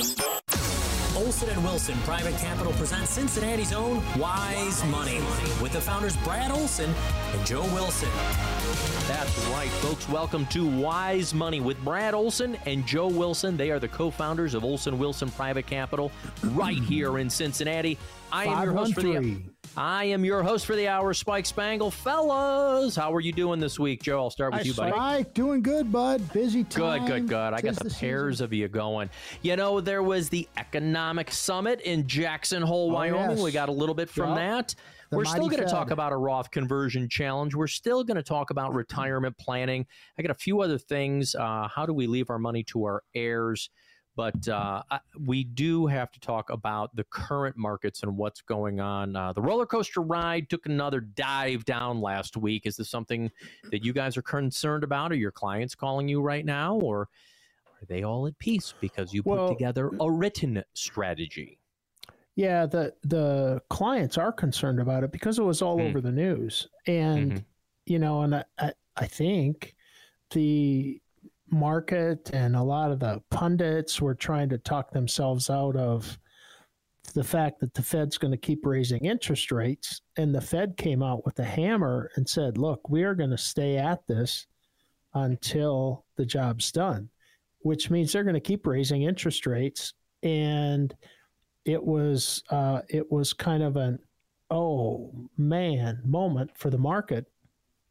Olson and Wilson Private Capital presents Cincinnati's own Wise Money with the founders Brad Olson and Joe Wilson. That's right, folks. Welcome to Wise Money with Brad Olson and Joe Wilson. They are the co-founders of Olson Wilson Private Capital right here in Cincinnati. I am your host for the I am your host for the hour, Spike Spangle. Fellas, how are you doing this week, Joe? I'll start with Hi, you, buddy. Spike, doing good, bud. Busy time. Good, good, good. I got the, Tis pairs season. of you going. You know, there was the economic summit in Jackson Hole, Wyoming. Oh, yes. We got a little bit from Yup. that. The We're still going to talk about a Roth conversion challenge. We're still going to talk about retirement planning. I got a few other things. Uh, how do we leave our money to our heirs? But uh, we do have to talk about the current markets and what's going on. Uh, the roller coaster ride took another dive down last week. Is this something that you guys are concerned about? Are your clients calling you right now, or are they all at peace because you Well- put together a written strategy? Yeah, the the clients are concerned about it because it was all Hmm. over the news, and Mhm. you know, and I, I I think the market and a lot of the pundits were trying to talk themselves out of the fact that the Fed's going to keep raising interest rates, and the Fed came out with a hammer and said, "Look, we are going to stay at this until the job's done," which means they're going to keep raising interest rates and it was uh, it was kind of an oh man moment for the market.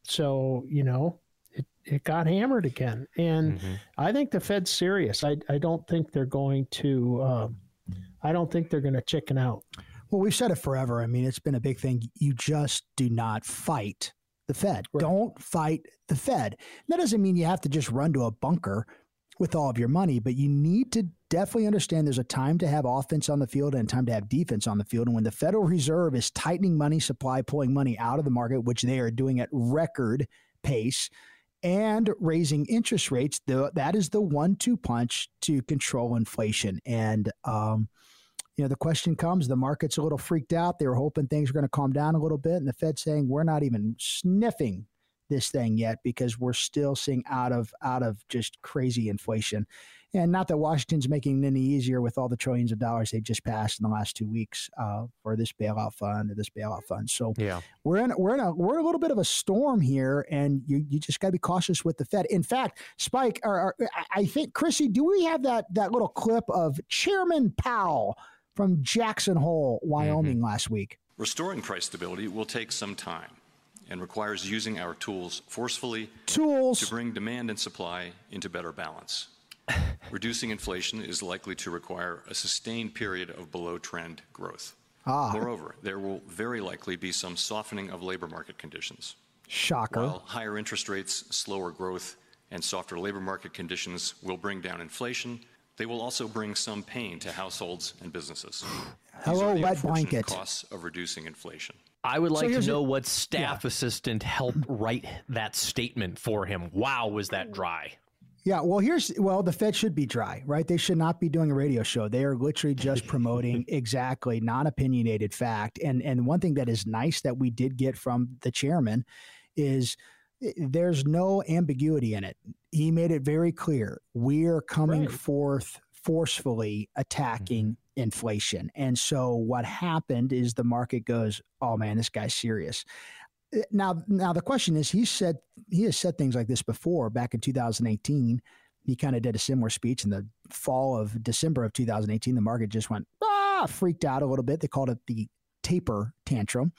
So you know it, it got hammered again, and I think the Fed's serious. I I don't think they're going to. Um, I don't think they're going to chicken out. Well, we've said it forever. I mean, it's been a big thing. You just do not fight the Fed. Don't fight the Fed. That doesn't mean you have to just run to a bunker with all of your money, but you need to definitely understand there's a time to have offense on the field and time to have defense on the field. And when the Federal Reserve is tightening money supply, pulling money out of the market, which they are doing at record pace, and raising interest rates, the, that is the one-two punch to control inflation. And um, you know, the question comes, the market's a little freaked out. They were hoping things were going to calm down a little bit. And the Fed saying, we're not even sniffing this thing yet because we're still seeing out of out of just crazy inflation. And not that Washington's making it any easier with all the trillions of dollars they've just passed in the last two weeks uh, for this bailout fund or this bailout fund. So Yeah. we're in we're in a we're in a little bit of a storm here, and you you just got to be cautious with the Fed. In fact, Spike, or, or I- I think Chrissy, do we have that that little clip of Chairman Powell from Jackson Hole, Wyoming, last week? Restoring price stability will take some time and requires using our tools forcefully tools. to bring demand and supply into better balance. Reducing inflation is likely to require a sustained period of below trend growth. Ah. Moreover, there will very likely be some softening of labor market conditions. Shocker. While higher interest rates, slower growth, and softer labor market conditions will bring down inflation, they will also bring some pain to households and businesses. These Hello, are the wet blanket. costs of reducing inflation. I would like to know a- what staff assistant helped write that statement for him. Wow, was that dry? Yeah, well, here's well, the Fed should be dry, right? They should not be doing a radio show. They are literally just promoting exactly non-opinionated fact. And and one thing that is nice that we did get from the chairman is eh, there's no ambiguity in it. He made it very clear. We are coming forth forcefully attacking inflation. And so what happened is the market goes, "Oh man, this guy's serious." Now now the question is he said he has said things like this before back in 2018 he kind of did a similar speech in the fall of december of 2018 the market just went ah freaked out a little bit. They called it the taper tantrum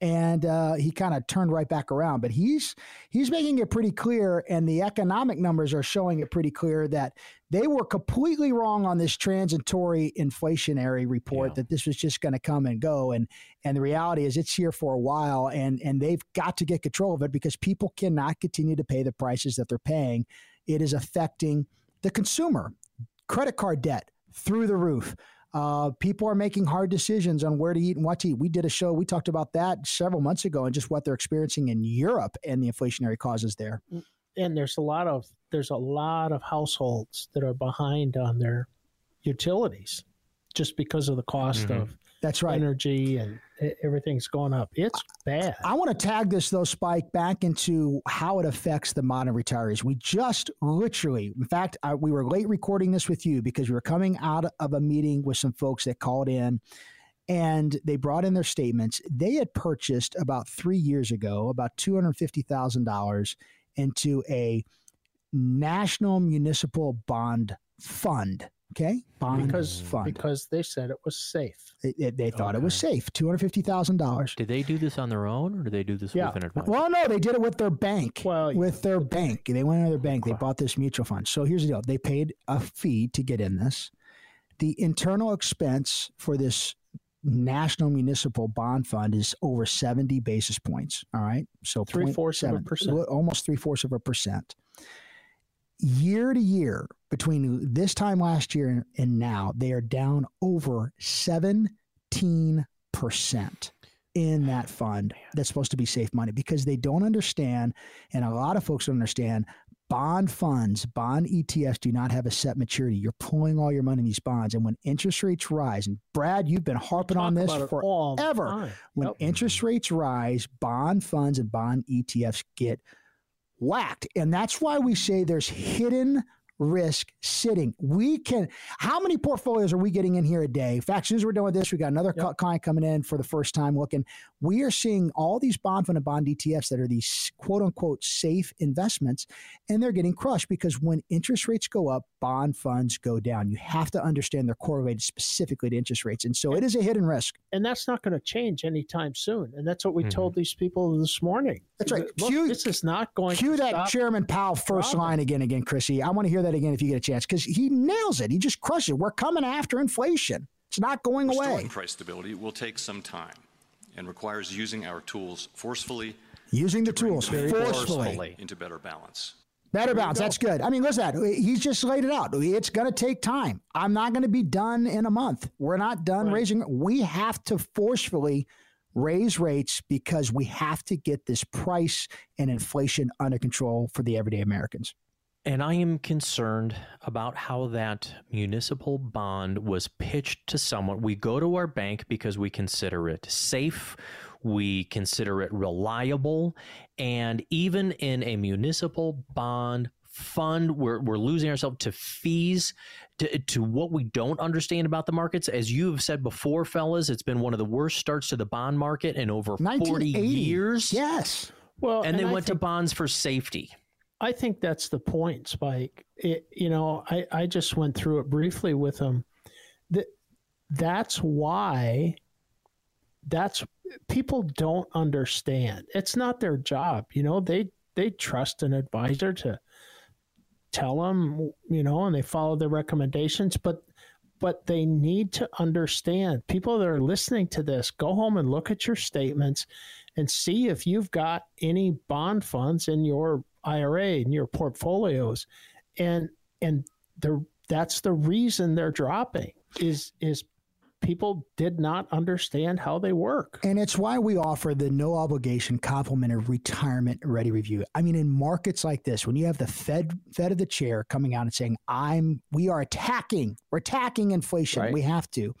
and uh, he kind of turned right back around but he's he's making it pretty clear and the economic numbers are showing it pretty clear that they were completely wrong on this transitory inflationary report Yeah. that this was just going to come and go and and the reality is it's here for a while and and they've got to get control of it because people cannot continue to pay the prices that they're paying. It is affecting the consumer. Credit card debt through the roof uh, people are making hard decisions on where to eat and what to eat. We did a show, we talked about that several months ago and just what they're experiencing in Europe and the inflationary causes there. and there's a lot of there's a lot of households that are behind on their utilities just because of the cost of That's right. energy and everything's going up. It's bad. I want to tag this though, Spike, back into how it affects the modern retirees. We just literally, in fact, I, we were late recording this with you because we were coming out of a meeting with some folks that called in and they brought in their statements. They had purchased about three years ago about $250,000 into a national municipal bond fund. Okay, bond because fund. because they said it was safe. They, they, they thought it was safe. Two hundred fifty thousand dollars. Did they do this on their own, or did they do this Yeah. with an advisor? Well, no, they did it with their bank. Well, with their bank. They went to their bank. They bought this mutual fund. So here's the deal. They paid a fee to get in this. The internal expense for this national municipal bond fund is over 70 basis points. All right. So Three-fourths of a percent. Almost three fourths of a percent. Year to year, between this time last year and now, they are down over 17% in that fund that's supposed to be safe money because they don't understand, and a lot of folks don't understand. Bond funds, bond ETFs do not have a set maturity. You're pulling all your money in these bonds. And when interest rates rise, and Brad, you've been harping on this about it all the forever. When interest rates rise, bond funds and bond ETFs get whacked. And that's why we say there's hidden risk sitting. We can, how many portfolios are we getting in here a day? In fact, as soon as we're done with this, we got another Yep. client coming in for the first time looking. We are seeing all these bond fund and bond ETFs that are these quote unquote safe investments, and they're getting crushed because when interest rates go up, bond funds go down. You have to understand they're correlated specifically to interest rates. And so it is a hidden risk. and that's not going to change anytime soon. And that's what we Mhm. told these people this morning. That's right. Look, Cue- this is not going Cue to that stop. Chairman Powell first Robin. line again, again, Chrissy. I want to hear that again if you get a chance because he nails it. He just crushes it. We're coming after inflation. It's not going Restoring away. price stability will take some time and requires using our tools forcefully Using the to tools forcefully. forcefully. into better balance. Better balance. That's good. I mean, listen, that. he's just laid it out. It's going to take time. I'm not going to be done in a month. We're not done Right. raising. We have to forcefully raise rates because we have to get this price and inflation under control for the everyday Americans. And I am concerned about how that municipal bond was pitched to someone. We go to our bank because we consider it safe, we consider it reliable, and even in a municipal bond fund, we're, we're losing ourselves to fees, to, to what we don't understand about the markets. As you have said before, fellas, it's been one of the worst starts to the bond market in over 40 1980. years. Yes. well, And they I went to bonds for safety. I think that's the point, Spike. It, you know, I, I just went through it briefly with them. That that's why that's people don't understand. It's not their job. You know, they they trust an advisor to tell them, you know, and they follow the recommendations, but but they need to understand. People that are listening to this, go home and look at your statements and see if you've got any bond funds in your IRA in your portfolios, and and the that's the reason they're dropping is is people did not understand how they work. And it's why we offer the no obligation complimentary retirement ready review. I mean, in markets like this, when you have the Fed Fed of the chair coming out and saying, I'm we are attacking, we're attacking inflation. Right. We have to.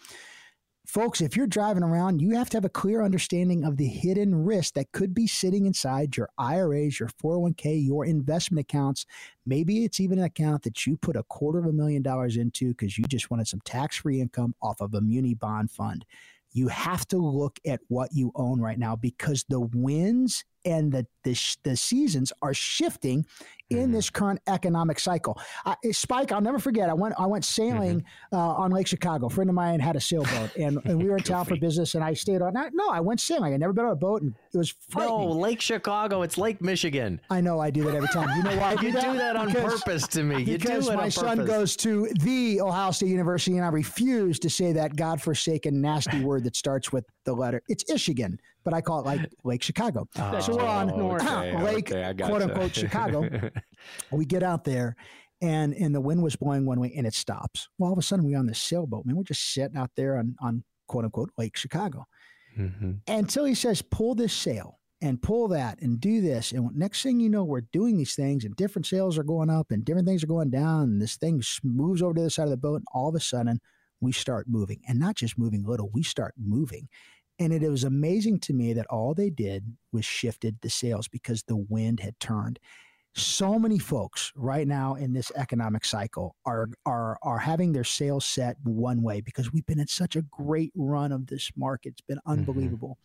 Folks, if you're driving around, you have to have a clear understanding of the hidden risk that could be sitting inside your IRAs, your 401k, your investment accounts. Maybe it's even an account that you put a quarter of a million dollars into because you just wanted some tax free income off of a muni bond fund you have to look at what you own right now because the winds and the the, the seasons are shifting in Mhm. this current economic cycle. Uh, Spike, I'll never forget. I went I went sailing uh, on Lake Chicago. A friend of mine had a sailboat, and, and we were in town for business. And I stayed on. No, I went sailing. I had never been on a boat, and it was No. Lake Chicago. It's Lake Michigan. I know I do that every time. You know why I do You that? do that on Because- purpose to me. You do because my on son purpose. goes to the Ohio State University, and I refuse to say that godforsaken nasty word that starts with the letter. It's Michigan, but I call it like Lake Chicago. so we're on Oh, okay, Lake, okay, I quote unquote, Chicago. we get out there, and and the wind was blowing one way, and it stops. Well, all of a sudden, we're on this sailboat. Man, we're just sitting out there on on quote unquote Lake Chicago Mhm. until he says, pull this sail and pull that and do this. And next thing you know, we're doing these things and different sails are going up and different things are going down. And this thing moves over to the side of the boat. And all of a sudden, we start moving and not just moving a little, we start moving. And it, it was amazing to me that all they did was shifted the sails because the wind had turned. So many folks right now in this economic cycle are are are having their sails set one way because we've been in such a great run of this market. It's been Mm-hmm. unbelievable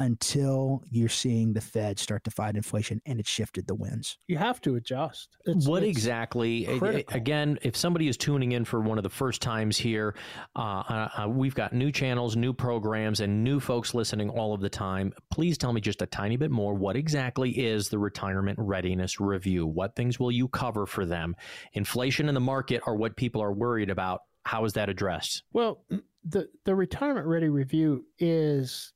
until you're seeing the Fed start to fight inflation and it shifted the winds. You have to adjust. It's, what it's exactly? a- a- critical. Again, if somebody is tuning in for one of the first times here, uh, uh, uh, we've got new channels, new programs, and new folks listening all of the time. Please tell me just a tiny bit more. What exactly is the retirement readiness review? What things will you cover for them? Inflation and the market are what people are worried about. How is that addressed? Well, the the retirement ready review is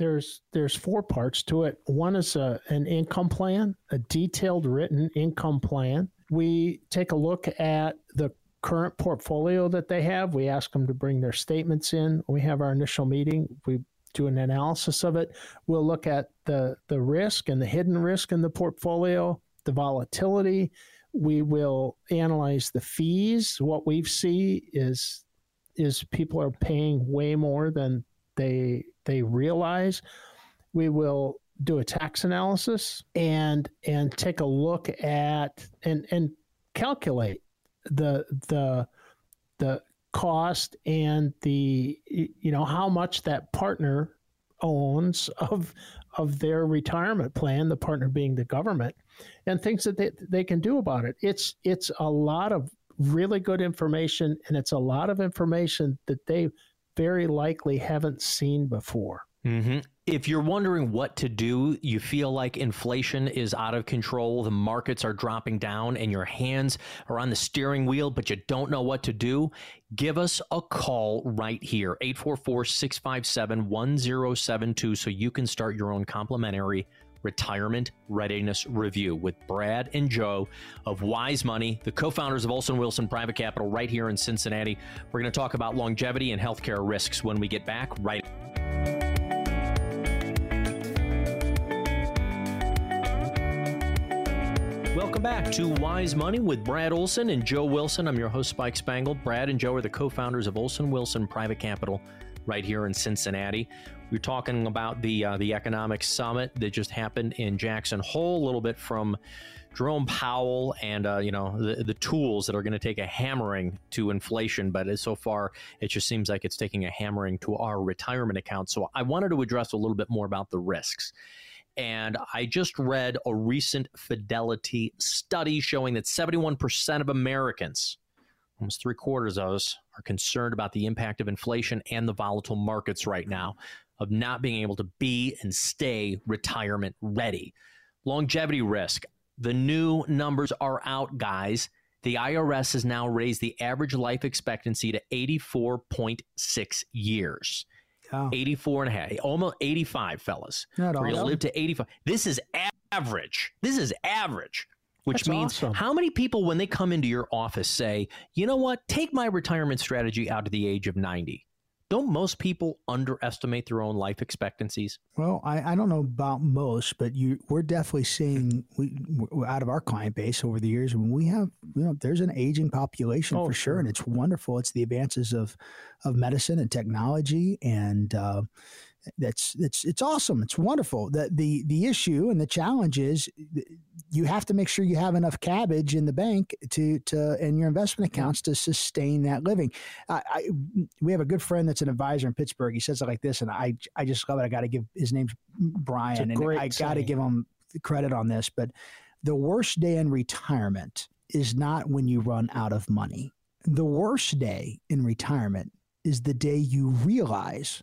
there's there's four parts to it. One is a, an income plan, a detailed written income plan. We take a look at the current portfolio that they have. We ask them to bring their statements in. We have our initial meeting. We do an analysis of it. We'll look at the the risk and the hidden risk in the portfolio, the volatility. We will analyze the fees. What we see is is people are paying way more than they they realize. We will do a tax analysis and and take a look at and and calculate the the the cost and the you know how much that partner owns of of their retirement plan the partner being the government and things that they, they can do about it it's it's a lot of really good information and it's a lot of information that they very likely haven't seen before Mm-hmm. If you're wondering what to do, you feel like inflation is out of control, the markets are dropping down, and your hands are on the steering wheel, but you don't know what to do, give us a call right here 844 657 1072 so you can start your own complimentary retirement readiness review with Brad and Joe of Wise Money, the co founders of Olson Wilson Private Capital, right here in Cincinnati. We're going to talk about longevity and healthcare risks when we get back right. Welcome back to Wise Money with Brad Olson and Joe Wilson. I'm your host, Spike Spangle. Brad and Joe are the co founders of Olson Wilson Private Capital right here in Cincinnati. We're talking about the, uh, the economic summit that just happened in Jackson Hole, a little bit from Jerome Powell and uh, you know the, the tools that are going to take a hammering to inflation, but so far it just seems like it's taking a hammering to our retirement account. So I wanted to address a little bit more about the risks. And I just read a recent Fidelity study showing that 71% of Americans, almost three quarters of us, are concerned about the impact of inflation and the volatile markets right now, of not being able to be and stay retirement ready. Longevity risk. The new numbers are out, guys. The IRS has now raised the average life expectancy to 84.6 years. Oh, 84 and a half, almost 85, fellas. not We're going to live to 85. This is average. This is average, which That's means awesome. how many people, when they come into your office, say, you know what, take my retirement strategy out to the age of 90? Don't most people underestimate their own life expectancies? Well, I, I don't know about most, but you we're definitely seeing we out of our client base over the years when we have you know there's an aging population Oh, for sure, sure. and it's wonderful. It's the advances of of medicine and technology, and uh, that's it's it's awesome. It's wonderful. The the the issue and the challenge is uh, you have to make sure you have enough cabbage in the bank to to and your investment accounts to sustain that living. I, I we have a good friend that's an advisor in Pittsburgh. He says it like this, and I I just love it. I got to give his name's Brian, and I got to give him credit on this. But the worst day in retirement is not when you run out of money. The worst day in retirement is the day you realize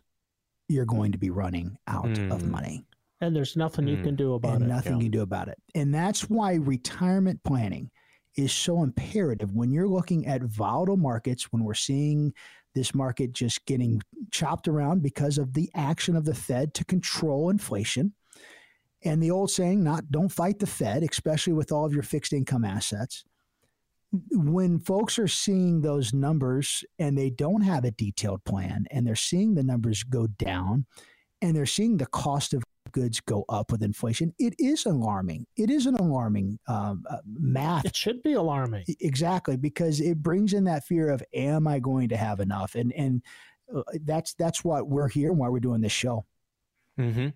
you're going to be running out of Mm. money and there's nothing you Mm. can do about and it nothing you can do about it. And that's why retirement planning is so imperative when you're looking at volatile markets, when we're seeing this market just getting chopped around because of the action of the Fed to control inflation. And the old saying, not don't fight the Fed, especially with all of your fixed income assets. When folks are seeing those numbers and they don't have a detailed plan and they're seeing the numbers go down and they're seeing the cost of goods go up with inflation. It is alarming. It is an alarming um, uh, math. It should be alarming. Exactly, because it brings in that fear of, am I going to have enough? And and uh, that's that's what we're here and why we're doing this show. Mm-hmm.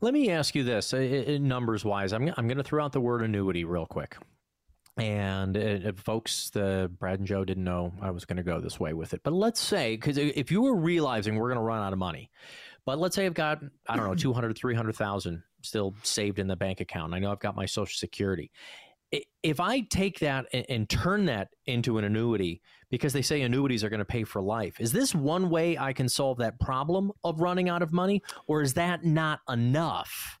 Let me ask you this, uh, numbers wise. I'm I'm going to throw out the word annuity real quick. And uh, folks, the Brad and Joe didn't know I was going to go this way with it. But let's say, because if you were realizing we're going to run out of money, but let's say I've got, I don't know, 200, 300,000 still saved in the bank account. I know I've got my social security. If I take that and, and turn that into an annuity, because they say annuities are going to pay for life, is this one way I can solve that problem of running out of money? Or is that not enough?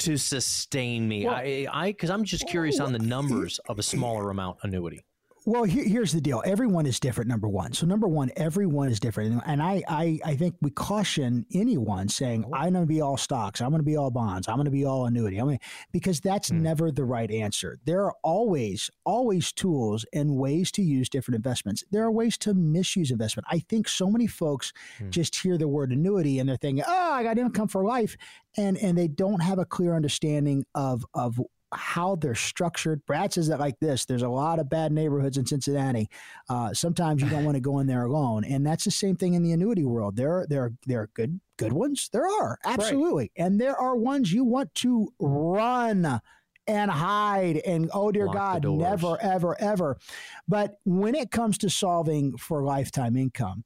To sustain me. Well, I, I, because I'm just curious on the numbers of a smaller amount annuity. Well, here, here's the deal. Everyone is different. Number one. So number one, everyone is different, and I, I, I think we caution anyone saying I'm going to be all stocks, I'm going to be all bonds, I'm going to be all annuity. I mean, because that's hmm. never the right answer. There are always, always tools and ways to use different investments. There are ways to misuse investment. I think so many folks hmm. just hear the word annuity and they're thinking, "Oh, I got income for life," and and they don't have a clear understanding of of how they're structured. Brad says that like this there's a lot of bad neighborhoods in Cincinnati. Uh, sometimes you don't want to go in there alone. And that's the same thing in the annuity world. There, there, there are good, good ones. There are, absolutely. Right. And there are ones you want to run and hide and oh dear Lock God, never, ever, ever. But when it comes to solving for lifetime income,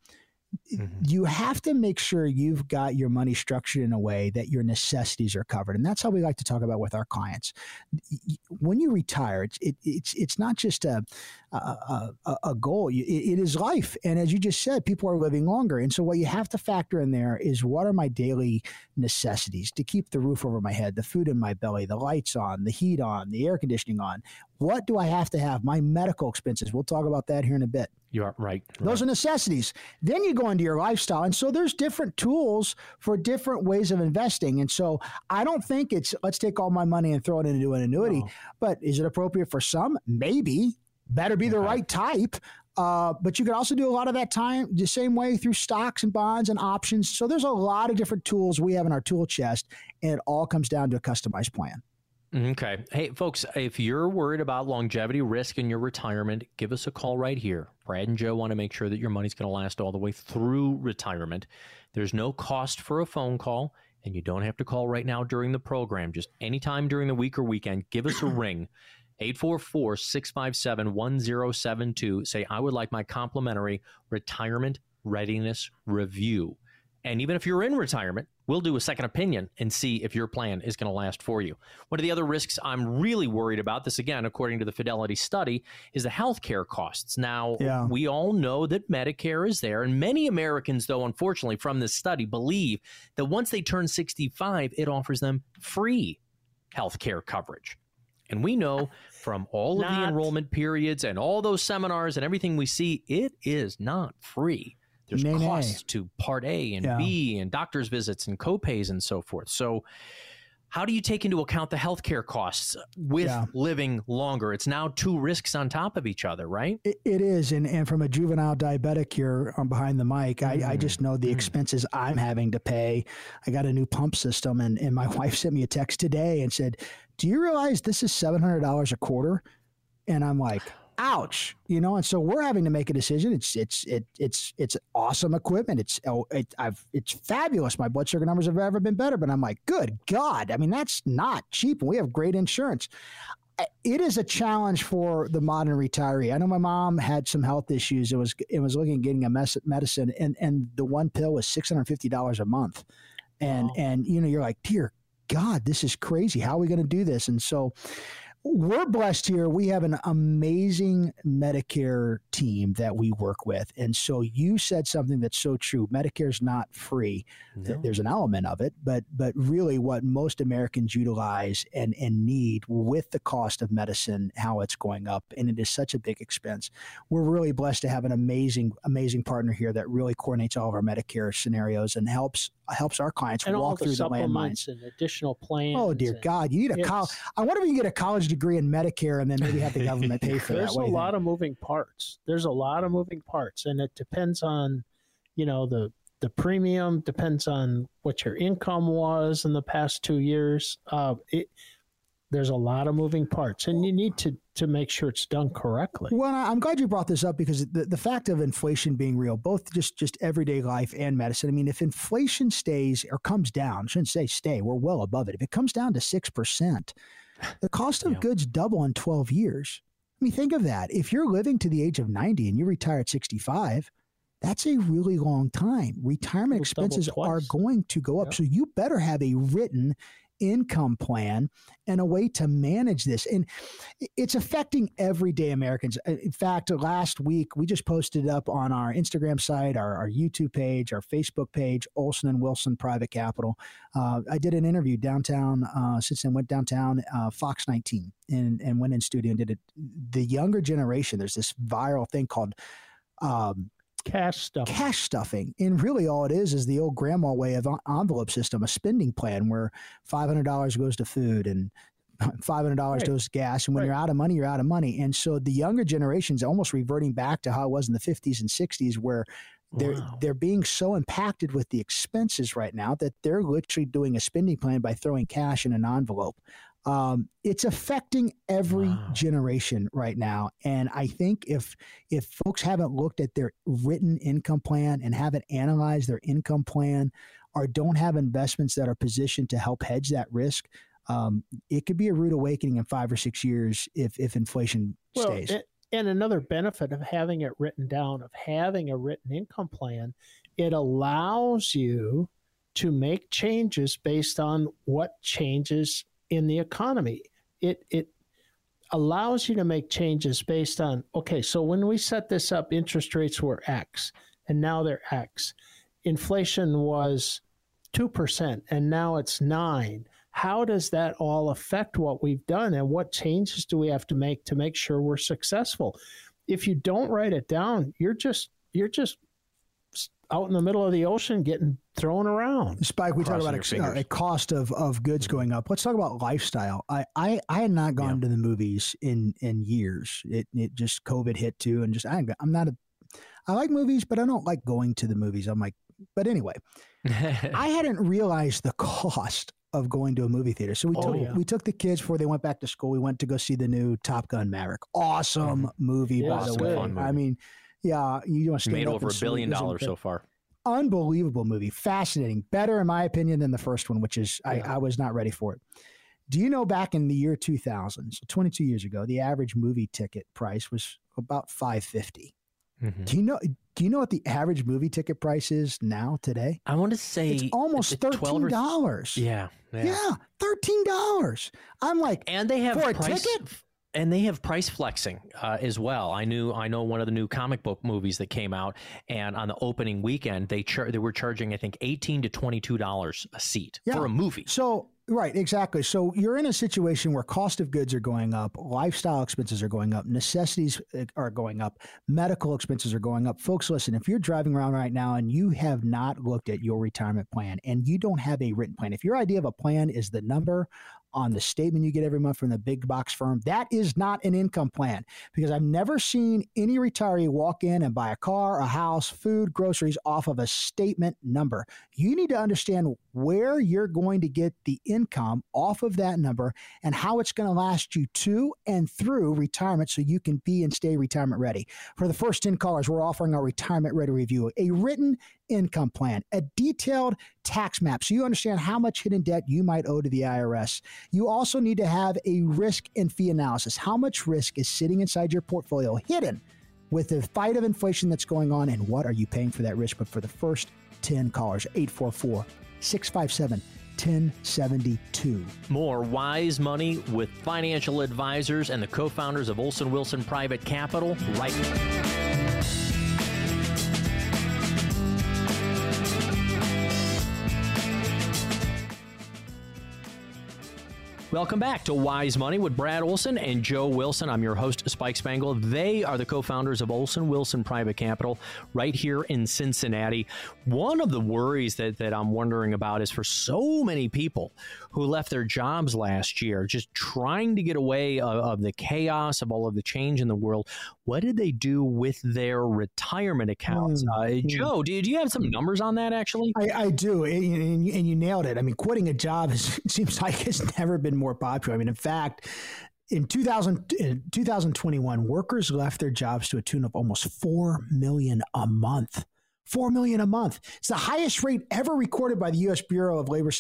Mm-hmm. you have to make sure you've got your money structured in a way that your necessities are covered, and that's how we like to talk about with our clients. When you retire, it's it, it's it's not just a a, a, a goal; it, it is life. And as you just said, people are living longer, and so what you have to factor in there is what are my daily necessities to keep the roof over my head, the food in my belly, the lights on, the heat on, the air conditioning on. What do I have to have? My medical expenses. We'll talk about that here in a bit. You are right. Those are necessities. Then you go into your lifestyle. And so there's different tools for different ways of investing. And so I don't think it's let's take all my money and throw it into an annuity. No. But is it appropriate for some? Maybe. Better be the right type. Uh, but you can also do a lot of that time the same way through stocks and bonds and options. So there's a lot of different tools we have in our tool chest, and it all comes down to a customized plan. Okay. Hey, folks, if you're worried about longevity risk in your retirement, give us a call right here. Brad and Joe want to make sure that your money's going to last all the way through retirement. There's no cost for a phone call, and you don't have to call right now during the program. Just anytime during the week or weekend, give us a ring. 844 657 1072. Say, I would like my complimentary retirement readiness review. And even if you're in retirement, we'll do a second opinion and see if your plan is going to last for you. One of the other risks I'm really worried about, this again, according to the Fidelity study, is the healthcare costs. Now, yeah. we all know that Medicare is there, and many Americans, though, unfortunately, from this study, believe that once they turn 65, it offers them free healthcare coverage. And we know from all of the enrollment periods and all those seminars and everything we see, it is not free. There's Nay, costs nay. to Part A and yeah. B and doctor's visits and copays and so forth. So, how do you take into account the healthcare costs with yeah. living longer? It's now two risks on top of each other, right? it, it is, and and from a juvenile diabetic here on behind the mic, mm. I, I just know the mm. expenses I'm having to pay. I got a new pump system, and and my wife sent me a text today and said, "Do you realize this is seven hundred dollars a quarter?" And I'm like ouch you know and so we're having to make a decision it's it's it, it's it's awesome equipment it's oh, it, I've it's fabulous my blood sugar numbers have ever been better but i'm like good god i mean that's not cheap and we have great insurance it is a challenge for the modern retiree. I know my mom had some health issues. It was it was looking at getting a medicine, and and the one pill was six hundred fifty dollars a month, and wow. and you know you're like, dear God, this is crazy. How are we going to do this? And so, we're blessed here. We have an amazing Medicare team that we work with. And so you said something that's so true. Medicare is not free. No. There's an element of it, but but really what most Americans utilize and, and need with the cost of medicine, how it's going up, and it is such a big expense. We're really blessed to have an amazing, amazing partner here that really coordinates all of our Medicare scenarios and helps helps our clients and walk the through the landmines. And additional plans. Oh dear God, you need a college. I wonder if you can get a college degree in Medicare and then maybe have the government pay for There's that. There's a lot of moving parts. There's a lot of moving parts, and it depends on, you know, the the premium depends on what your income was in the past two years. Uh, it, there's a lot of moving parts, and you need to to make sure it's done correctly. Well, I'm glad you brought this up because the, the fact of inflation being real, both just just everyday life and medicine. I mean, if inflation stays or comes down, I shouldn't say stay, we're well above it. If it comes down to six percent, the cost of yeah. goods double in 12 years. I mean, think of that. If you're living to the age of 90 and you retire at 65, that's a really long time. Retirement expenses are going to go up. Yep. So you better have a written income plan and a way to manage this. And it's affecting everyday Americans. In fact, last week we just posted up on our Instagram site, our, our YouTube page, our Facebook page, Olson and Wilson Private Capital. Uh, I did an interview downtown, uh, since then went downtown uh, Fox 19 and, and went in studio and did it. The younger generation, there's this viral thing called um, cash stuff Cash stuffing. And really all it is is the old grandma way of envelope system, a spending plan where $500 goes to food and $500 right. goes to gas. And when right. you're out of money, you're out of money. And so the younger generation's almost reverting back to how it was in the 50s and 60s where they're wow. they're being so impacted with the expenses right now that they're literally doing a spending plan by throwing cash in an envelope. Um, it's affecting every wow. generation right now, and I think if if folks haven't looked at their written income plan and haven't analyzed their income plan, or don't have investments that are positioned to help hedge that risk, um, it could be a rude awakening in five or six years if if inflation well, stays. It, and another benefit of having it written down, of having a written income plan, it allows you to make changes based on what changes in the economy. It it allows you to make changes based on okay, so when we set this up, interest rates were X and now they're X. Inflation was 2% and now it's 9. How does that all affect what we've done and what changes do we have to make to make sure we're successful? If you don't write it down, you're just you're just out in the middle of the ocean getting thrown around. Spike, we talk about a, a, cost of, of goods going up. Let's talk about lifestyle. I, I, I had not gone yeah. to the movies in, in years. It, it just COVID hit too. And just, I, I'm not a, I like movies, but I don't like going to the movies. I'm like, but anyway, I hadn't realized the cost of going to a movie theater. So we oh, took yeah. we took the kids before they went back to school. We went to go see the new Top Gun Maverick. Awesome mm-hmm. movie, yeah, by the way. I mean, yeah, you want to made over a billion dollars so far. Unbelievable movie, fascinating, better in my opinion than the first one, which is yeah. I, I was not ready for it. Do you know back in the year 2000, so 22 years ago, the average movie ticket price was about 550. Mm-hmm. Do you know? Do you know what the average movie ticket price is now today? I want to say it's almost thirteen dollars. Yeah, yeah, yeah, thirteen dollars. I'm like, and they have for a ticket and they have price flexing uh, as well. I knew I know one of the new comic book movies that came out, and on the opening weekend they char- they were charging I think eighteen to twenty two dollars a seat yeah. for a movie. So Right, exactly. So you're in a situation where cost of goods are going up, lifestyle expenses are going up, necessities uh, are going up, medical expenses are going up. Folks, listen, if you're driving around right now and you have not looked at your retirement plan and you don't have a written plan, if your idea of a plan is the number on the statement you get every month from the big box firm. That is not an income plan because I've never seen any retiree walk in and buy a car, a house, food, groceries off of a statement number. You need to understand where you're going to get the income off of that number and how it's going to last you to and through retirement so you can be and stay retirement ready. For the first 10 callers, we're offering our retirement ready review, a written income plan, a detailed tax map so you understand how much hidden debt you might owe to the IRS. You also need to have a risk and fee analysis. How much risk is sitting inside your portfolio hidden with the fight of inflation that's going on, and what are you paying for that risk? But for the first 10 callers, 844 657 1072. More wise money with financial advisors and the co founders of Olson Wilson Private Capital right now. Welcome back to Wise Money with Brad Olson and Joe Wilson. I'm your host, Spike Spangle. They are the co founders of Olson Wilson Private Capital right here in Cincinnati. One of the worries that, that I'm wondering about is for so many people who left their jobs last year, just trying to get away of, of the chaos of all of the change in the world. What did they do with their retirement accounts? Mm. Uh, Joe, do, do you have some numbers on that actually? I, I do. And, and, you nailed it. I mean, quitting a job is, seems like it's never been more popular. I mean, in fact, in 2000, in 2021, workers left their jobs to a tune of almost 4 million a month. 4 million a month. It's the highest rate ever recorded by the US Bureau of Labor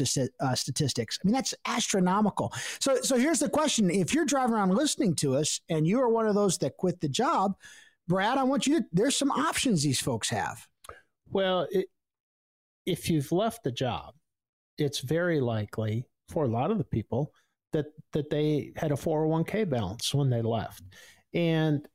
uh, Statistics. I mean, that's astronomical. So so here's the question, if you're driving around listening to us and you are one of those that quit the job, Brad, I want you to there's some options these folks have. Well, it, if you've left the job, it's very likely for a lot of the people that that they had a 401k balance when they left. And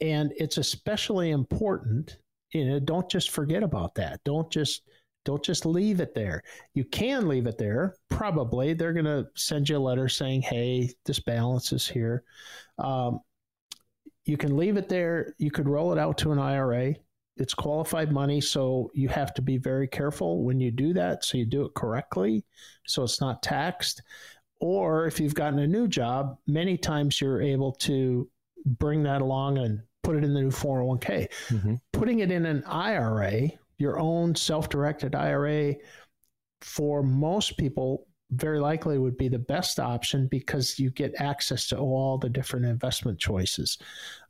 and it's especially important, you know, don't just forget about that. Don't just don't just leave it there. You can leave it there. Probably they're going to send you a letter saying, "Hey, this balance is here." Um, you can leave it there. You could roll it out to an IRA it's qualified money, so you have to be very careful when you do that. So you do it correctly, so it's not taxed. Or if you've gotten a new job, many times you're able to bring that along and put it in the new 401k. Mm-hmm. Putting it in an IRA, your own self directed IRA, for most people, very likely would be the best option because you get access to all the different investment choices.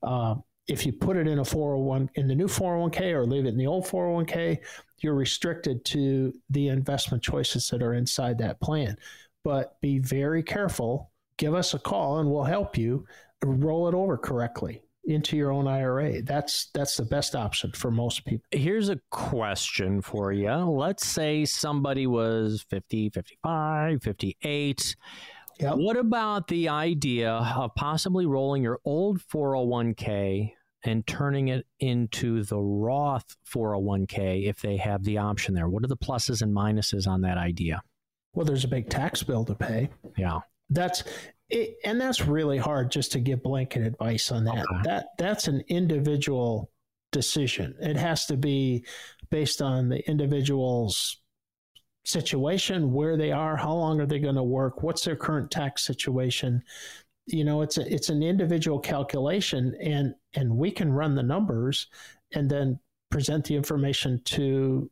Uh, if you put it in a 401 in the new 401k or leave it in the old 401k, you're restricted to the investment choices that are inside that plan. But be very careful. Give us a call and we'll help you roll it over correctly into your own IRA. That's that's the best option for most people. Here's a question for you. Let's say somebody was 50, 55, 58 Yep. What about the idea of possibly rolling your old 401k and turning it into the Roth 401k if they have the option there? What are the pluses and minuses on that idea? Well, there's a big tax bill to pay. Yeah. That's it, and that's really hard just to give blanket advice on that. Okay. That that's an individual decision. It has to be based on the individual's situation, where they are, how long are they going to work, what's their current tax situation, you know it's a, it's an individual calculation and and we can run the numbers and then present the information to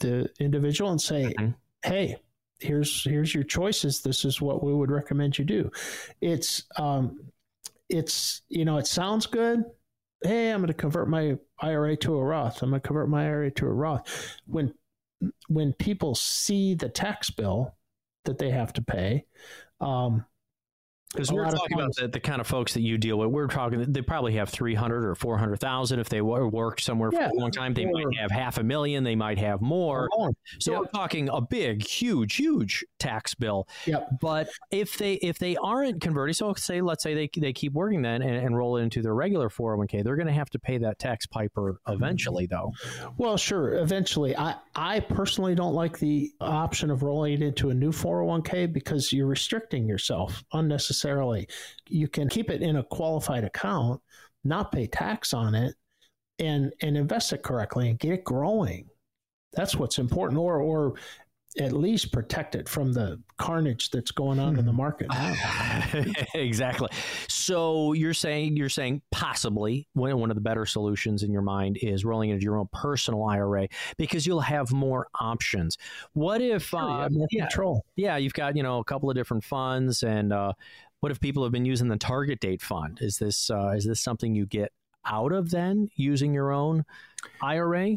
the individual and say mm-hmm. hey here's here's your choices. This is what we would recommend you do. It's um it's you know it sounds good. Hey i'm going to convert my ira to a roth. I'm going to convert my ira to a roth. When when people see the tax bill that they have to pay um, because we're talking about the, the, kind of folks that you deal with. We're talking they probably have three hundred or four hundred thousand if they work somewhere yeah, for a long time. They might have half a million. They might have more. So yep. we're talking a big, huge, huge tax bill. Yep. But if they if they aren't converting, so say let's say they they keep working then and, and roll it into their regular 401k, they're going to have to pay that tax piper eventually, though. Well, sure, eventually. I I personally don't like the option of rolling it into a new 401k because you're restricting yourself unnecessarily necessarily. You can keep it in a qualified account, not pay tax on it, and and invest it correctly and get it growing. That's what's important. Or or at least protect it from the carnage that's going on in the hmm. market exactly. So you're saying you're saying possibly one one of the better solutions in your mind is rolling into your own personal IRA because you'll have more options. What if sure, uh, more yeah, control? Yeah, you've got you know a couple of different funds and uh, what if people have been using the target date fund? Is this uh, is this something you get out of then using your own IRA?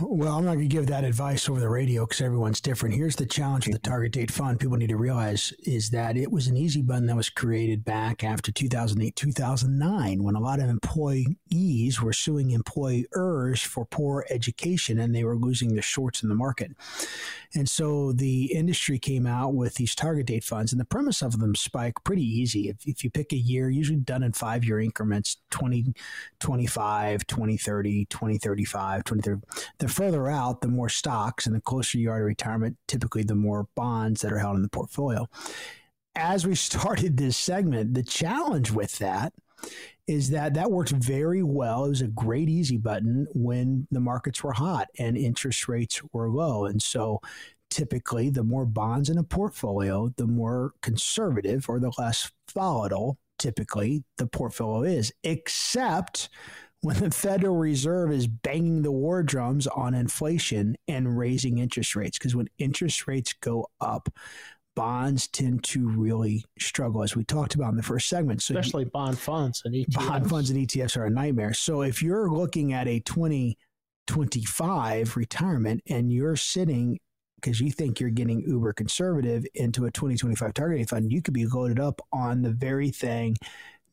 Well, I'm not going to give that advice over the radio because everyone's different. Here's the challenge of the Target Date Fund. People need to realize is that it was an easy button that was created back after 2008, 2009, when a lot of employees were suing employers for poor education and they were losing their shorts in the market. And so the industry came out with these target date funds, and the premise of them, Spike, pretty easy. If, if you pick a year, usually done in five year increments 2025, 2030, 2035, 2030. The further out, the more stocks, and the closer you are to retirement, typically the more bonds that are held in the portfolio. as we started this segment, the challenge with that is that that worked very well. It was a great easy button when the markets were hot and interest rates were low. And so typically, the more bonds in a portfolio, the more conservative or the less volatile typically the portfolio is, except when the Federal Reserve is banging the war drums on inflation and raising interest rates. Because when interest rates go up, bonds tend to really struggle, as we talked about in the first segment. So Especially you, bond funds and ETFs. Bond funds and ETFs are a nightmare. So if you're looking at a 2025 retirement and you're sitting because you think you're getting uber conservative into a 2025 targeting fund, you could be loaded up on the very thing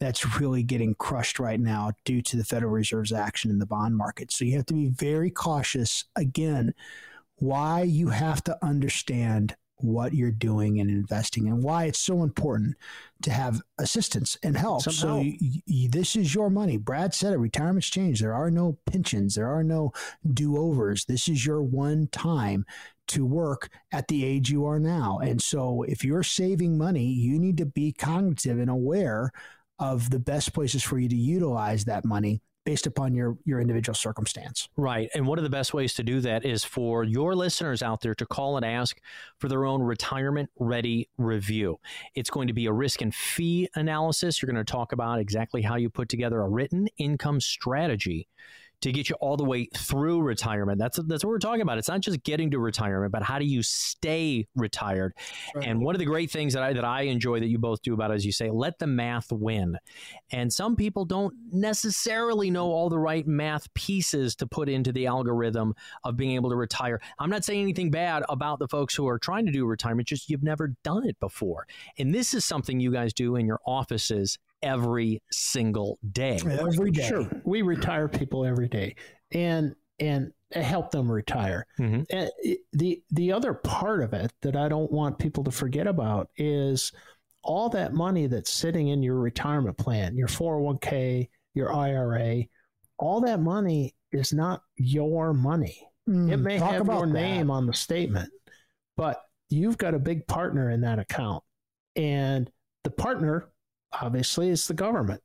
that's really getting crushed right now due to the Federal Reserve's action in the bond market. So you have to be very cautious. Again, why you have to understand what you're doing and investing and why it's so important to have assistance and help. Some so help. this is your money. Brad said it, retirement's changed. There are no pensions. There are no do-overs. This is your one time to work at the age you are now. And so if you're saving money, you need to be cognitive and aware of the best places for you to utilize that money based upon your your individual circumstance. Right. And one of the best ways to do that is for your listeners out there to call and ask for their own retirement ready review. It's going to be a risk and fee analysis. You're going to talk about exactly how you put together a written income strategy to get you all the way through retirement. That's that's what we're talking about. It's not just getting to retirement, but how do you stay retired? Right. And one of the great things that I that I enjoy that you both do about, it, as you say, let the math win. And some people don't necessarily know all the right math pieces to put into the algorithm of being able to retire. I'm not saying anything bad about the folks who are trying to do retirement, just you've never done it before. And this is something you guys do in your offices every single day. Every day. Sure. We retire people every day and and help them retire. Mm-hmm. And the the other part of it that I don't want people to forget about is all that money that's sitting in your retirement plan, your 401k, your IRA, all that money is not your money. Mm, it may have your that. name on the statement, but you've got a big partner in that account. And the partner obviously is the government,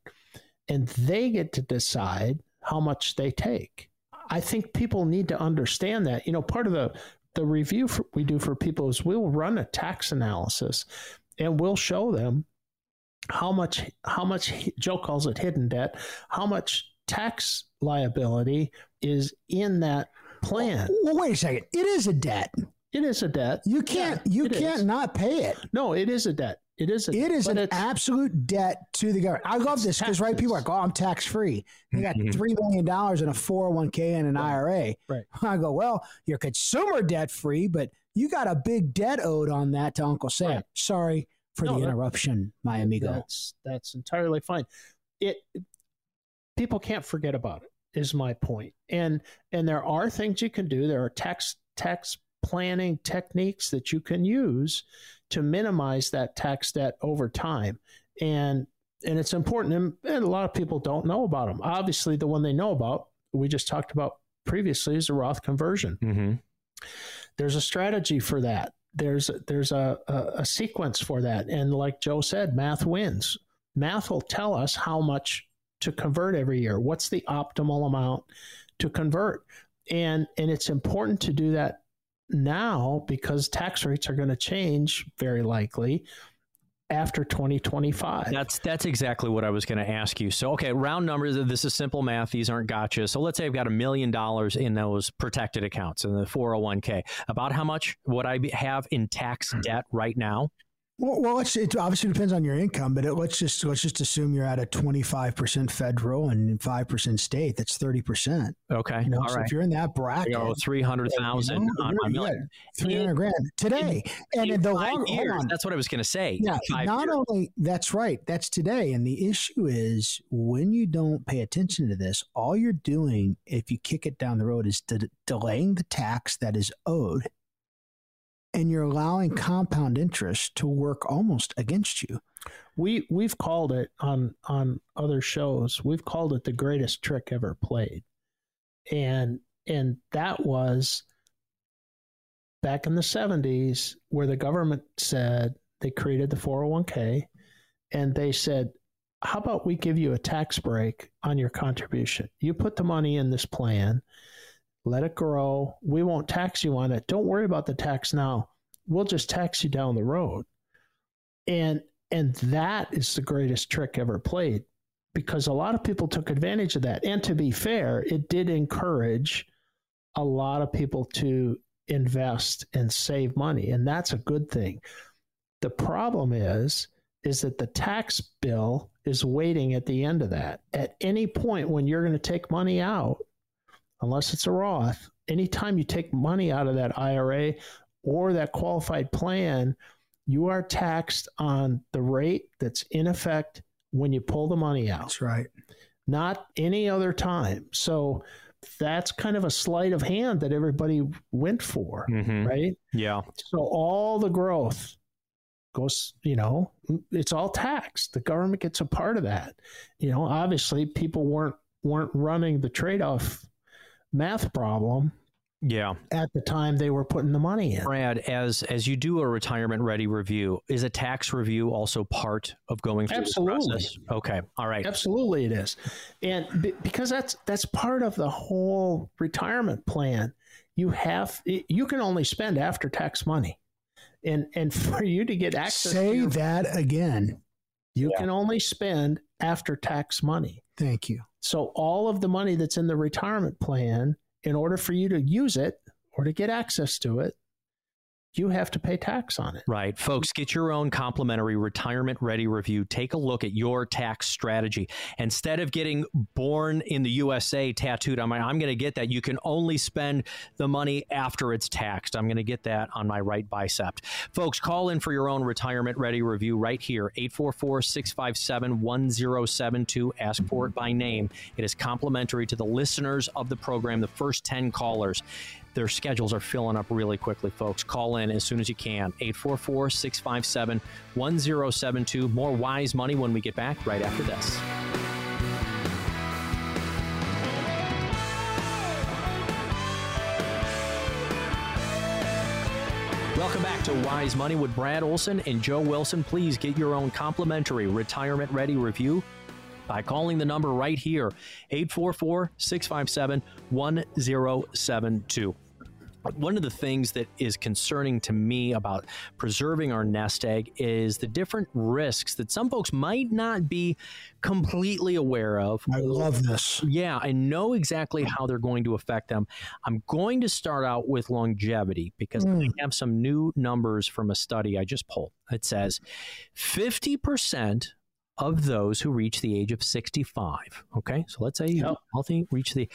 and they get to decide how much they take. I think people need to understand that. You know, part of the the review for, we do for people is we'll run a tax analysis, and we'll show them how much how much Joe calls it hidden debt, how much tax liability is in that plan. Oh, well, wait a second. It is a debt. It is a debt. You can't yeah, you can't is. not pay it. No, it is a debt. It is. A, it is an absolute debt to the government. I love this because right, people are like, "Oh, I'm tax free. You got mm-hmm. three million dollars in a 401k and an right. IRA." Right. I go, "Well, you're consumer debt free, but you got a big debt owed on that to Uncle Sam." Right. Sorry for no, the interruption, that, my amigo. That's that's entirely fine. It people can't forget about it. Is my point, and and there are things you can do. There are tax tax planning techniques that you can use to minimize that tax debt over time. And and it's important, and, and a lot of people don't know about them. Obviously, the one they know about, we just talked about previously, is the Roth conversion. Mm-hmm. There's a strategy for that. There's there's a, a, a sequence for that, and like Joe said, math wins. Math will tell us how much to convert every year. What's the optimal amount to convert? And and it's important to do that now because tax rates are going to change very likely after 2025. That's that's exactly what I was going to ask you. So, okay, round numbers. This is simple math. These aren't gotcha. So, let's say I've got a million dollars in those protected accounts in the 401k. About how much would I be, have in tax debt right now? Well, well it obviously depends on your income, but it, let's just let's just assume you're at a 25% federal and 5% state. That's 30%. Okay. You know, All so right. if you're in that bracket, you know, 300,000 you know, on my million. 300 grand today. In, and in the long, years, that's what I was going to say. Yeah. Not years. only that's right. That's today. And the issue is when you don't pay attention to this, all you're doing, if you kick it down the road, is de- delaying the tax that is owed and you're allowing compound interest to work almost against you. We we've called it on on other shows. We've called it the greatest trick ever played, and and that was back in the seventies where the government said they created the 401k and they said, how about we give you a tax break on your contribution? You put the money in this plan, let it grow. We won't tax you on it. Don't worry about the tax now. We'll just tax you down the road. And and that is the greatest trick ever played because a lot of people took advantage of that. And to be fair, it did encourage a lot of people to invest and save money, and that's a good thing. The problem is is that the tax bill is waiting at the end of that. At any point when you're going to take money out, unless it's a Roth, anytime you take money out of that IRA or that qualified plan, you are taxed on the rate that's in effect when you pull the money out. That's right. Not any other time. So that's kind of a sleight of hand that everybody went for, Mhm. right? Yeah. So all the growth goes, you know, it's all taxed. The government gets a part of that. You know, obviously people weren't weren't running the trade-off math problem Yeah. at the time they were putting the money in. Brad, as as you do a retirement ready review, is a tax review also part of going through Absolutely. this process? Okay. All right. Absolutely, it is, and be, because that's that's part of the whole retirement plan. You have you can only spend after tax money, and and for you to get access, to Say your- that again. you can only spend after tax money. Thank you. So all of the money that's in the retirement plan, in order for you to use it or to get access to it, you have to pay tax on it. Right. Folks, get your own complimentary retirement ready review. Take a look at your tax strategy. Instead of getting born in the USA tattooed on my, I'm going to get that. You can only spend the money after it's taxed. I'm going to get that on my right bicep. Folks, call in for your own retirement ready review right here, 844 657 1072. Ask for it by name. It is complimentary to the listeners of the program, the first 10 callers. Their schedules are filling up really quickly, folks. Call in as soon as you can. 844 657 1072. More wise money when we get back right after this. Welcome back to Wise Money with Brad Olson and Joe Wilson. Please get your own complimentary retirement ready review by calling the number right here 844 657 1072. One of the things that is concerning to me about preserving our nest egg is the different risks that some folks might not be completely aware of. I love this. Yeah, I know exactly how they're going to affect them. I'm going to start out with longevity because I hmm. have some new numbers from a study I just pulled. It says 50% of those who reach the age of 65, okay? So let's say Yep. healthy reach the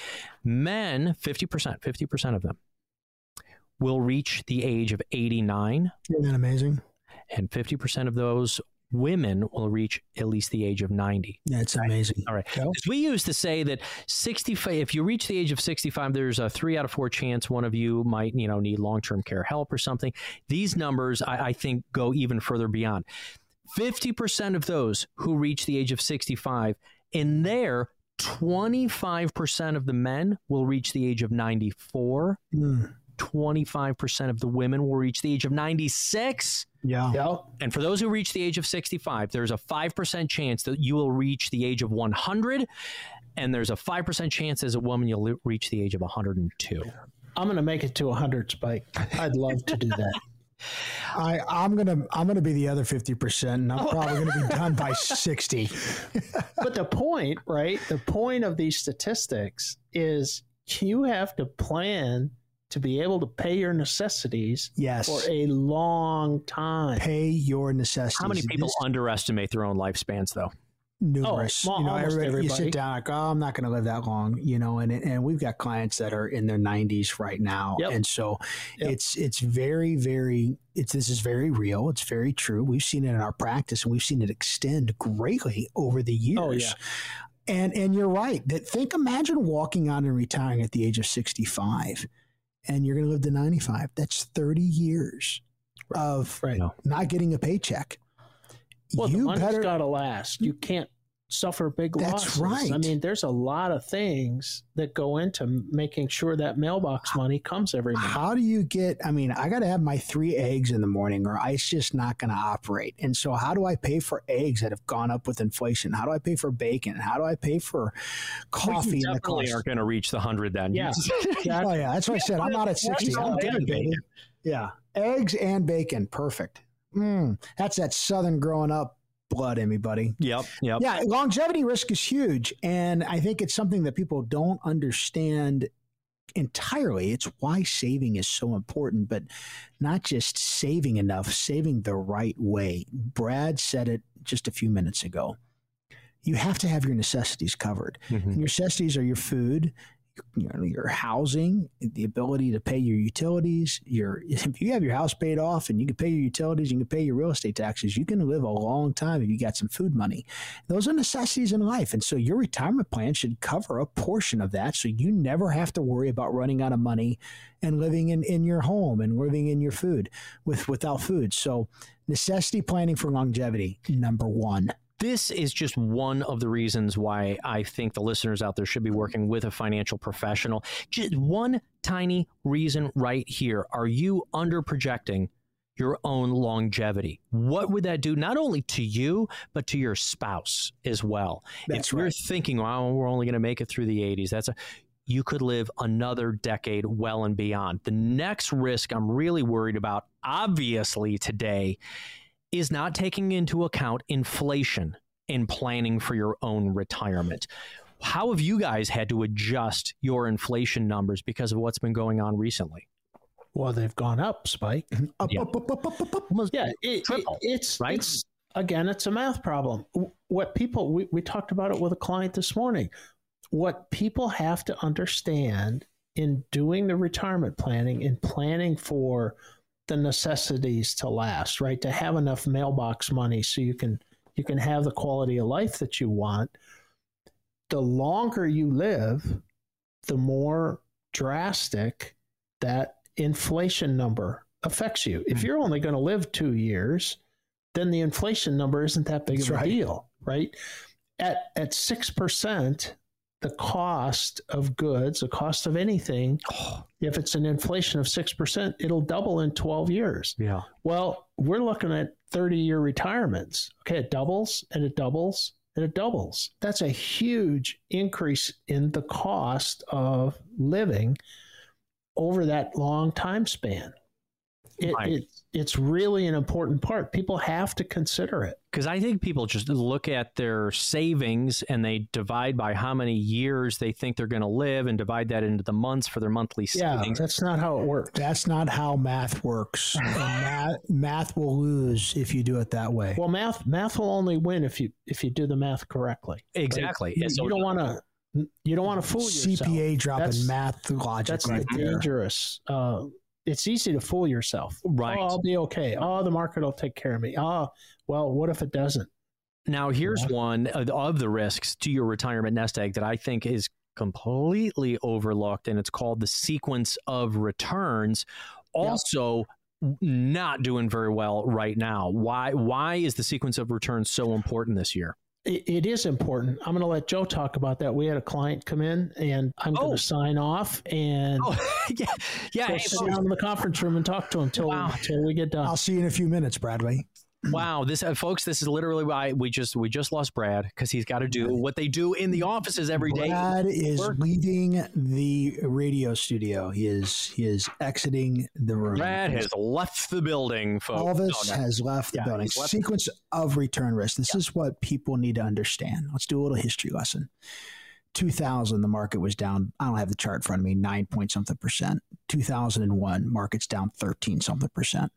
men 50%, 50% of them will reach the age of 89 Isn't that amazing? and 50% of those women will reach at least the age of 90. That's amazing. All right. Because we used to say that 65, if you reach the age of 65, there's a three out of four chance one of you might, you know, need long-term care help or something. These numbers, I, I think, go even further beyond. 50% of those who reach the age of 65, in there, 25% of the men will reach the age of 94. Mm. 25% of the women will reach the age of 96. Yeah. Yep. And for those who reach the age of 65, there's a 5% chance that you will reach the age of 100. And there's a 5% chance as a woman you'll reach the age of 102. I'm going to make it to 100, Spike. I'd love to do that. I, I'm gonna I'm gonna be the other fifty percent, and Oh. I'm probably gonna be done by sixty. but the point, right? The point of these statistics is you have to plan to be able to pay your necessities Yes. for a long time. Pay your necessities. How many people This- underestimate their own lifespans, though? Numerous. Oh, well, you know, almost everybody, you sit down like, oh, I'm not going to live that long. You know, and and we've got clients that are in their 90s right now, Yep. and so Yep. it's it's very very it's this is very real. It's very true. We've seen it in our practice, and we've seen it extend greatly over the years. Oh, yeah. And and you're right. That think imagine walking out and retiring at the age of 65 and you're going to live to 95. That's 30 years of Right. Not getting a paycheck. Well, the you money's better got to last. You can't suffer big That's losses. right. I mean, there's a lot of things that go into making sure that mailbox money comes every month. How do you get? I mean, I got to have my three eggs in the morning, or it's just not going to operate. And so, how do I pay for eggs that have gone up with inflation? How do I pay for bacon? How do I pay for coffee? you and the definitely cost? aren't going to reach the hundred then. Yeah. Oh yeah, that's what I said. I'm not at sixty. I'm Egg good, baby. bacon. Yeah, eggs and bacon, perfect. Mm, that's that Southern growing up blood in me, buddy. Yep. Yep. Yeah, longevity risk is huge. And I think it's something that people don't understand entirely. It's why saving is so important, but not just saving enough, saving the right way. Brad said it just a few minutes ago. You have to have your necessities covered. Mhm. And your necessities are your food, your, your housing, the ability to pay your utilities. Your if you have your house paid off and you can pay your utilities, you can pay your real estate taxes. You can live a long time if you got some food money. Those are necessities in life, and so your retirement plan should cover a portion of that, so you never have to worry about running out of money and living in, in your home and living in your food with without food. So necessity planning for longevity number one. This is just one of the reasons why I think the listeners out there should be working with a financial professional. Just one tiny reason right here. Are you under projecting your own longevity? What would that do not only to you, but to your spouse as well? That's if you're right. thinking, well, we're only going to make it through the 80s, that's a you could live another decade well and beyond. The next risk I'm really worried about, obviously, today is not taking into account inflation in planning for your own retirement. How have you guys had to adjust your inflation numbers because of what's been going on recently? Well, they've gone up, Spike. Mm-hmm. Up, Yeah. up, up, up, up, up, up. Yeah, it, it- it's right? it's again, it's a math problem. What people we, we talked about it with a client this morning. What people have to understand in doing the retirement planning and planning for the necessities to last, right? To have enough mailbox money so you can you can have the quality of life that you want. The longer you live, the more drastic that inflation number affects you. If hmm. you're only going to live two years, then the inflation number isn't that big That's of a right. deal, right? At at six percent, the cost of goods, the cost of anything, if it's an inflation of six percent, it'll double in twelve years. Yeah. Well, we're looking at 30 year retirements. Okay, it doubles and it doubles and it doubles. That's a huge increase in the cost of living over that long time span. It, it, it's really an important part. People have to consider it. Because I think people just look at their savings and they divide by how many years they think they're going to live and divide that into the months for their monthly savings. Yeah, that's not how it works. That's not how math works. Math, math will lose if you do it that way. Well, math math will only win if you if you do the math correctly. Exactly. You, you don't want to you don't want to fool yourself. CPA dropping That's- math logic That's right dangerous. Uh, it's easy to fool yourself. Right. Oh, I'll be okay. Oh, the market will take care of me. Oh, well, what if it doesn't? Now, here's Yeah. one of of the risks to your retirement nest egg that I think is completely overlooked, and it's called the sequence of returns. Also, not doing very well right now. Why? Why is the sequence of returns so important this year? It, it is important. I'm going to let Joe talk about that. We had a client come in, and I'm going Oh. to sign off and Oh, yeah, yeah. go hey, sit down in the conference room and talk to him till Wow. till we get done. I'll see you in a few minutes, Bradway. Wow, this uh, folks, this is literally why we just we just lost Brad because he's got to do what they do in the offices every day. Brad is Work. leaving the radio studio. He is he is exiting the room. Brad has left the building, folks. Elvis Oh, no. has left the Yeah, building. left. Sequence of return risk. This is what people need to understand. Let's do a little history lesson. 2000, the market was down. I don't have the chart in front of me, nine point something percent. 2001, market's down 13 something percent.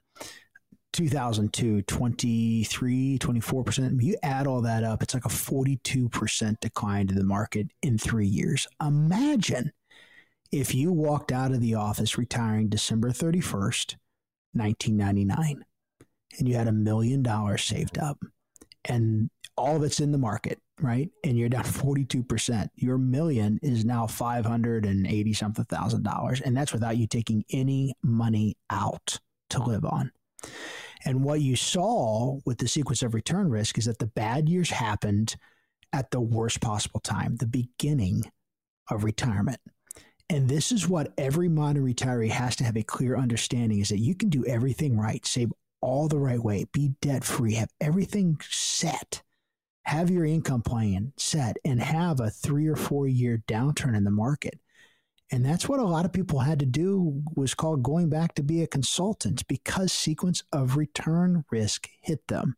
2002, 23, 24%. You add all that up, it's like a 42% decline to the market in three years. Imagine if you walked out of the office retiring December 31st, 1999, and you had a million dollars saved up and all of it's in the market, right? And you're down 42%. Your million is now 580 something thousand dollars. And that's without you taking any money out to live on. And what you saw with the sequence of return risk is that the bad years happened at the worst possible time, the beginning of retirement. And this is what every modern retiree has to have a clear understanding is that you can do everything right, save all the right way, be debt free, have everything set, have your income plan set, and have a three or four year downturn in the market. And that's what a lot of people had to do was called going back to be a consultant because sequence of return risk hit them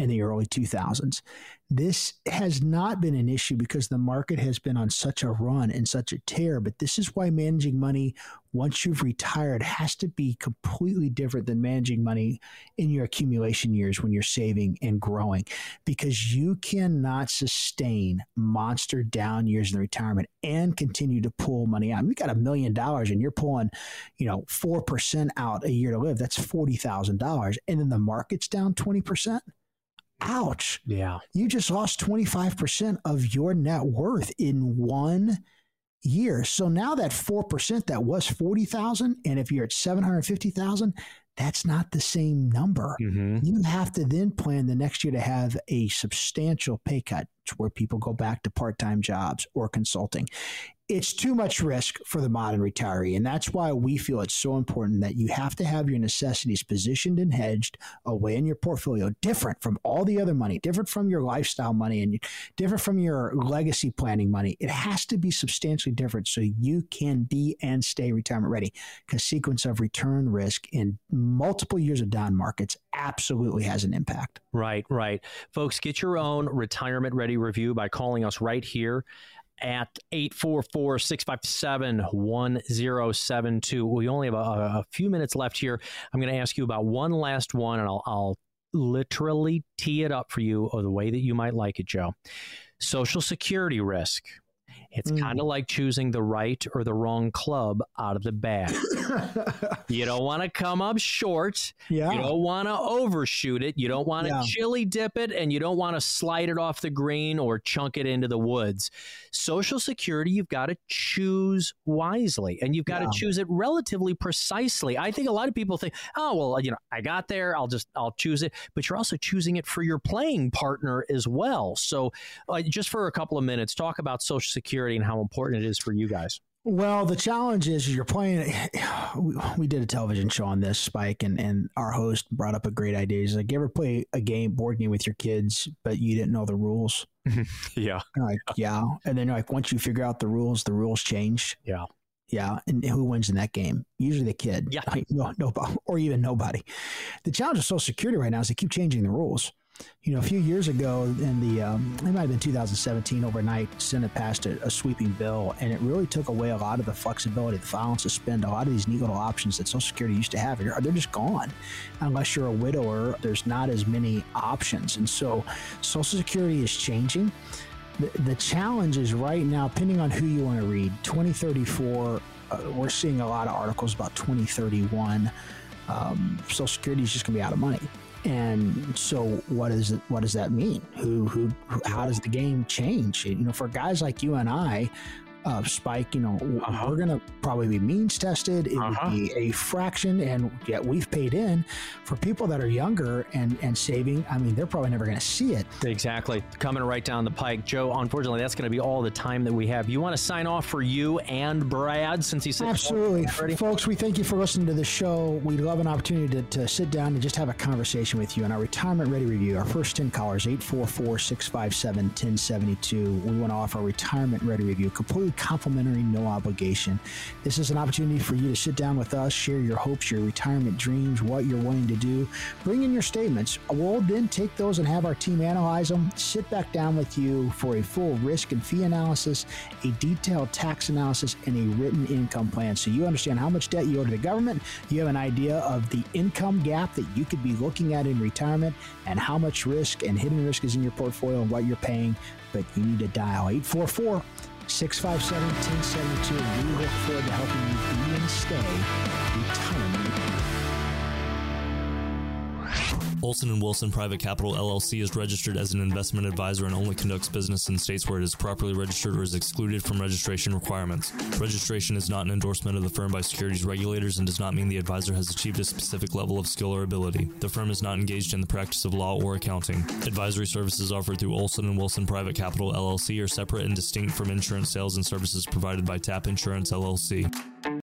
in the early 2000s. This has not been an issue because the market has been on such a run and such a tear. But this is why managing money once you've retired has to be completely different than managing money in your accumulation years when you're saving and growing because you cannot sustain monster down years in retirement and continue to pull money out. You got a million dollars and you're pulling, you know, 4% out a year to live. That's $40,000. And then the market's down 20% ouch. Yeah. You just lost 25% of your net worth in one year. So now that 4% that was 40,000 and if you're at 750,000, that's not the same number. Mm-hmm. You have to then plan the next year to have a substantial pay cut where people go back to part-time jobs or consulting it's too much risk for the modern retiree. And that's why we feel it's so important that you have to have your necessities positioned and hedged away in your portfolio, different from all the other money, different from your lifestyle money, and different from your legacy planning money. It has to be substantially different so you can be and stay retirement ready. Because sequence of return risk in multiple years of down markets absolutely has an impact. Right, right. Folks, get your own retirement ready review by calling us right here at 844 657 1072. We only have a, a, few minutes left here. I'm going to ask you about one last one, and I'll, I'll literally tee it up for you or the way that you might like it, Joe. Social security risk. It's mm. kind of like choosing the right or the wrong club out of the bag. you don't want to come up short. Yeah. You don't want to overshoot it. You don't want to yeah. chili dip it and you don't want to slide it off the green or chunk it into the woods. Social Security, you've got to choose wisely and you've got yeah. to choose it relatively precisely. I think a lot of people think, oh, well, you know, I got there. I'll just, I'll choose it. But you're also choosing it for your playing partner as well. So uh, just for a couple of minutes, talk about Social Security security and how important it is for you guys? Well, the challenge is you're playing. We did a television show on this, Spike, and, and our host brought up a great idea. He's like, "You ever play a game, board game with your kids, but you didn't know the rules?" yeah. like, yeah. And then like once you figure out the rules, the rules change. Yeah. Yeah, and who wins in that game? Usually the kid. Yeah, like, no, nobody, or even nobody. The challenge of Social Security right now is they keep changing the rules you know, a few years ago in the, um, it might have been 2017 overnight, Senate passed a, a, sweeping bill, and it really took away a lot of the flexibility, the file and suspend, a lot of these little options that Social Security used to have. They're just gone. Unless you're a widower, there's not as many options. And so Social Security is changing. The, the challenge is right now, depending on who you want to read, 2034, uh, we're seeing a lot of articles about 2031. Um, Social Security is just going to be out of money. And so, what is? What does that mean? Who, who, how does the game change? You know, for guys like you and I, uh, spike, you know, uh-huh. we're going to probably be means tested. It uh-huh. would be a fraction, and yet we've paid in. For people that are younger and and saving, I mean, they're probably never going to see it. Exactly, coming right down the pike, Joe. Unfortunately, that's going to be all the time that we have. You want to sign off for you and Brad, since he said absolutely, folks. We thank you for listening to the show. We'd love an opportunity to, to sit down and just have a conversation with you on our retirement ready review. Our first ten callers, 844-657-1072. We want to offer a retirement ready review, completely complimentary, no obligation. This is an opportunity for you to sit down with us, share your hopes, your retirement dreams, what you're wanting to do. Bring in your statements. We'll then take those and have our team analyze them, sit back down with you for a full risk and fee analysis, a detailed tax analysis, and a written income plan so you understand how much debt you owe to the government. You have an idea of the income gap that you could be looking at in retirement and how much risk and hidden risk is in your portfolio and what you're paying. But you need to dial 844 657 1072. We look forward to helping you be and stay retirement Olson & Wilson Private Capital LLC is registered as an investment advisor and only conducts business in states where it is properly registered or is excluded from registration requirements. Registration is not an endorsement of the firm by securities regulators and does not mean the advisor has achieved a specific level of skill or ability. The firm is not engaged in the practice of law or accounting. Advisory services offered through Olson & Wilson Private Capital LLC are separate and distinct from insurance sales and services provided by TAP Insurance LLC.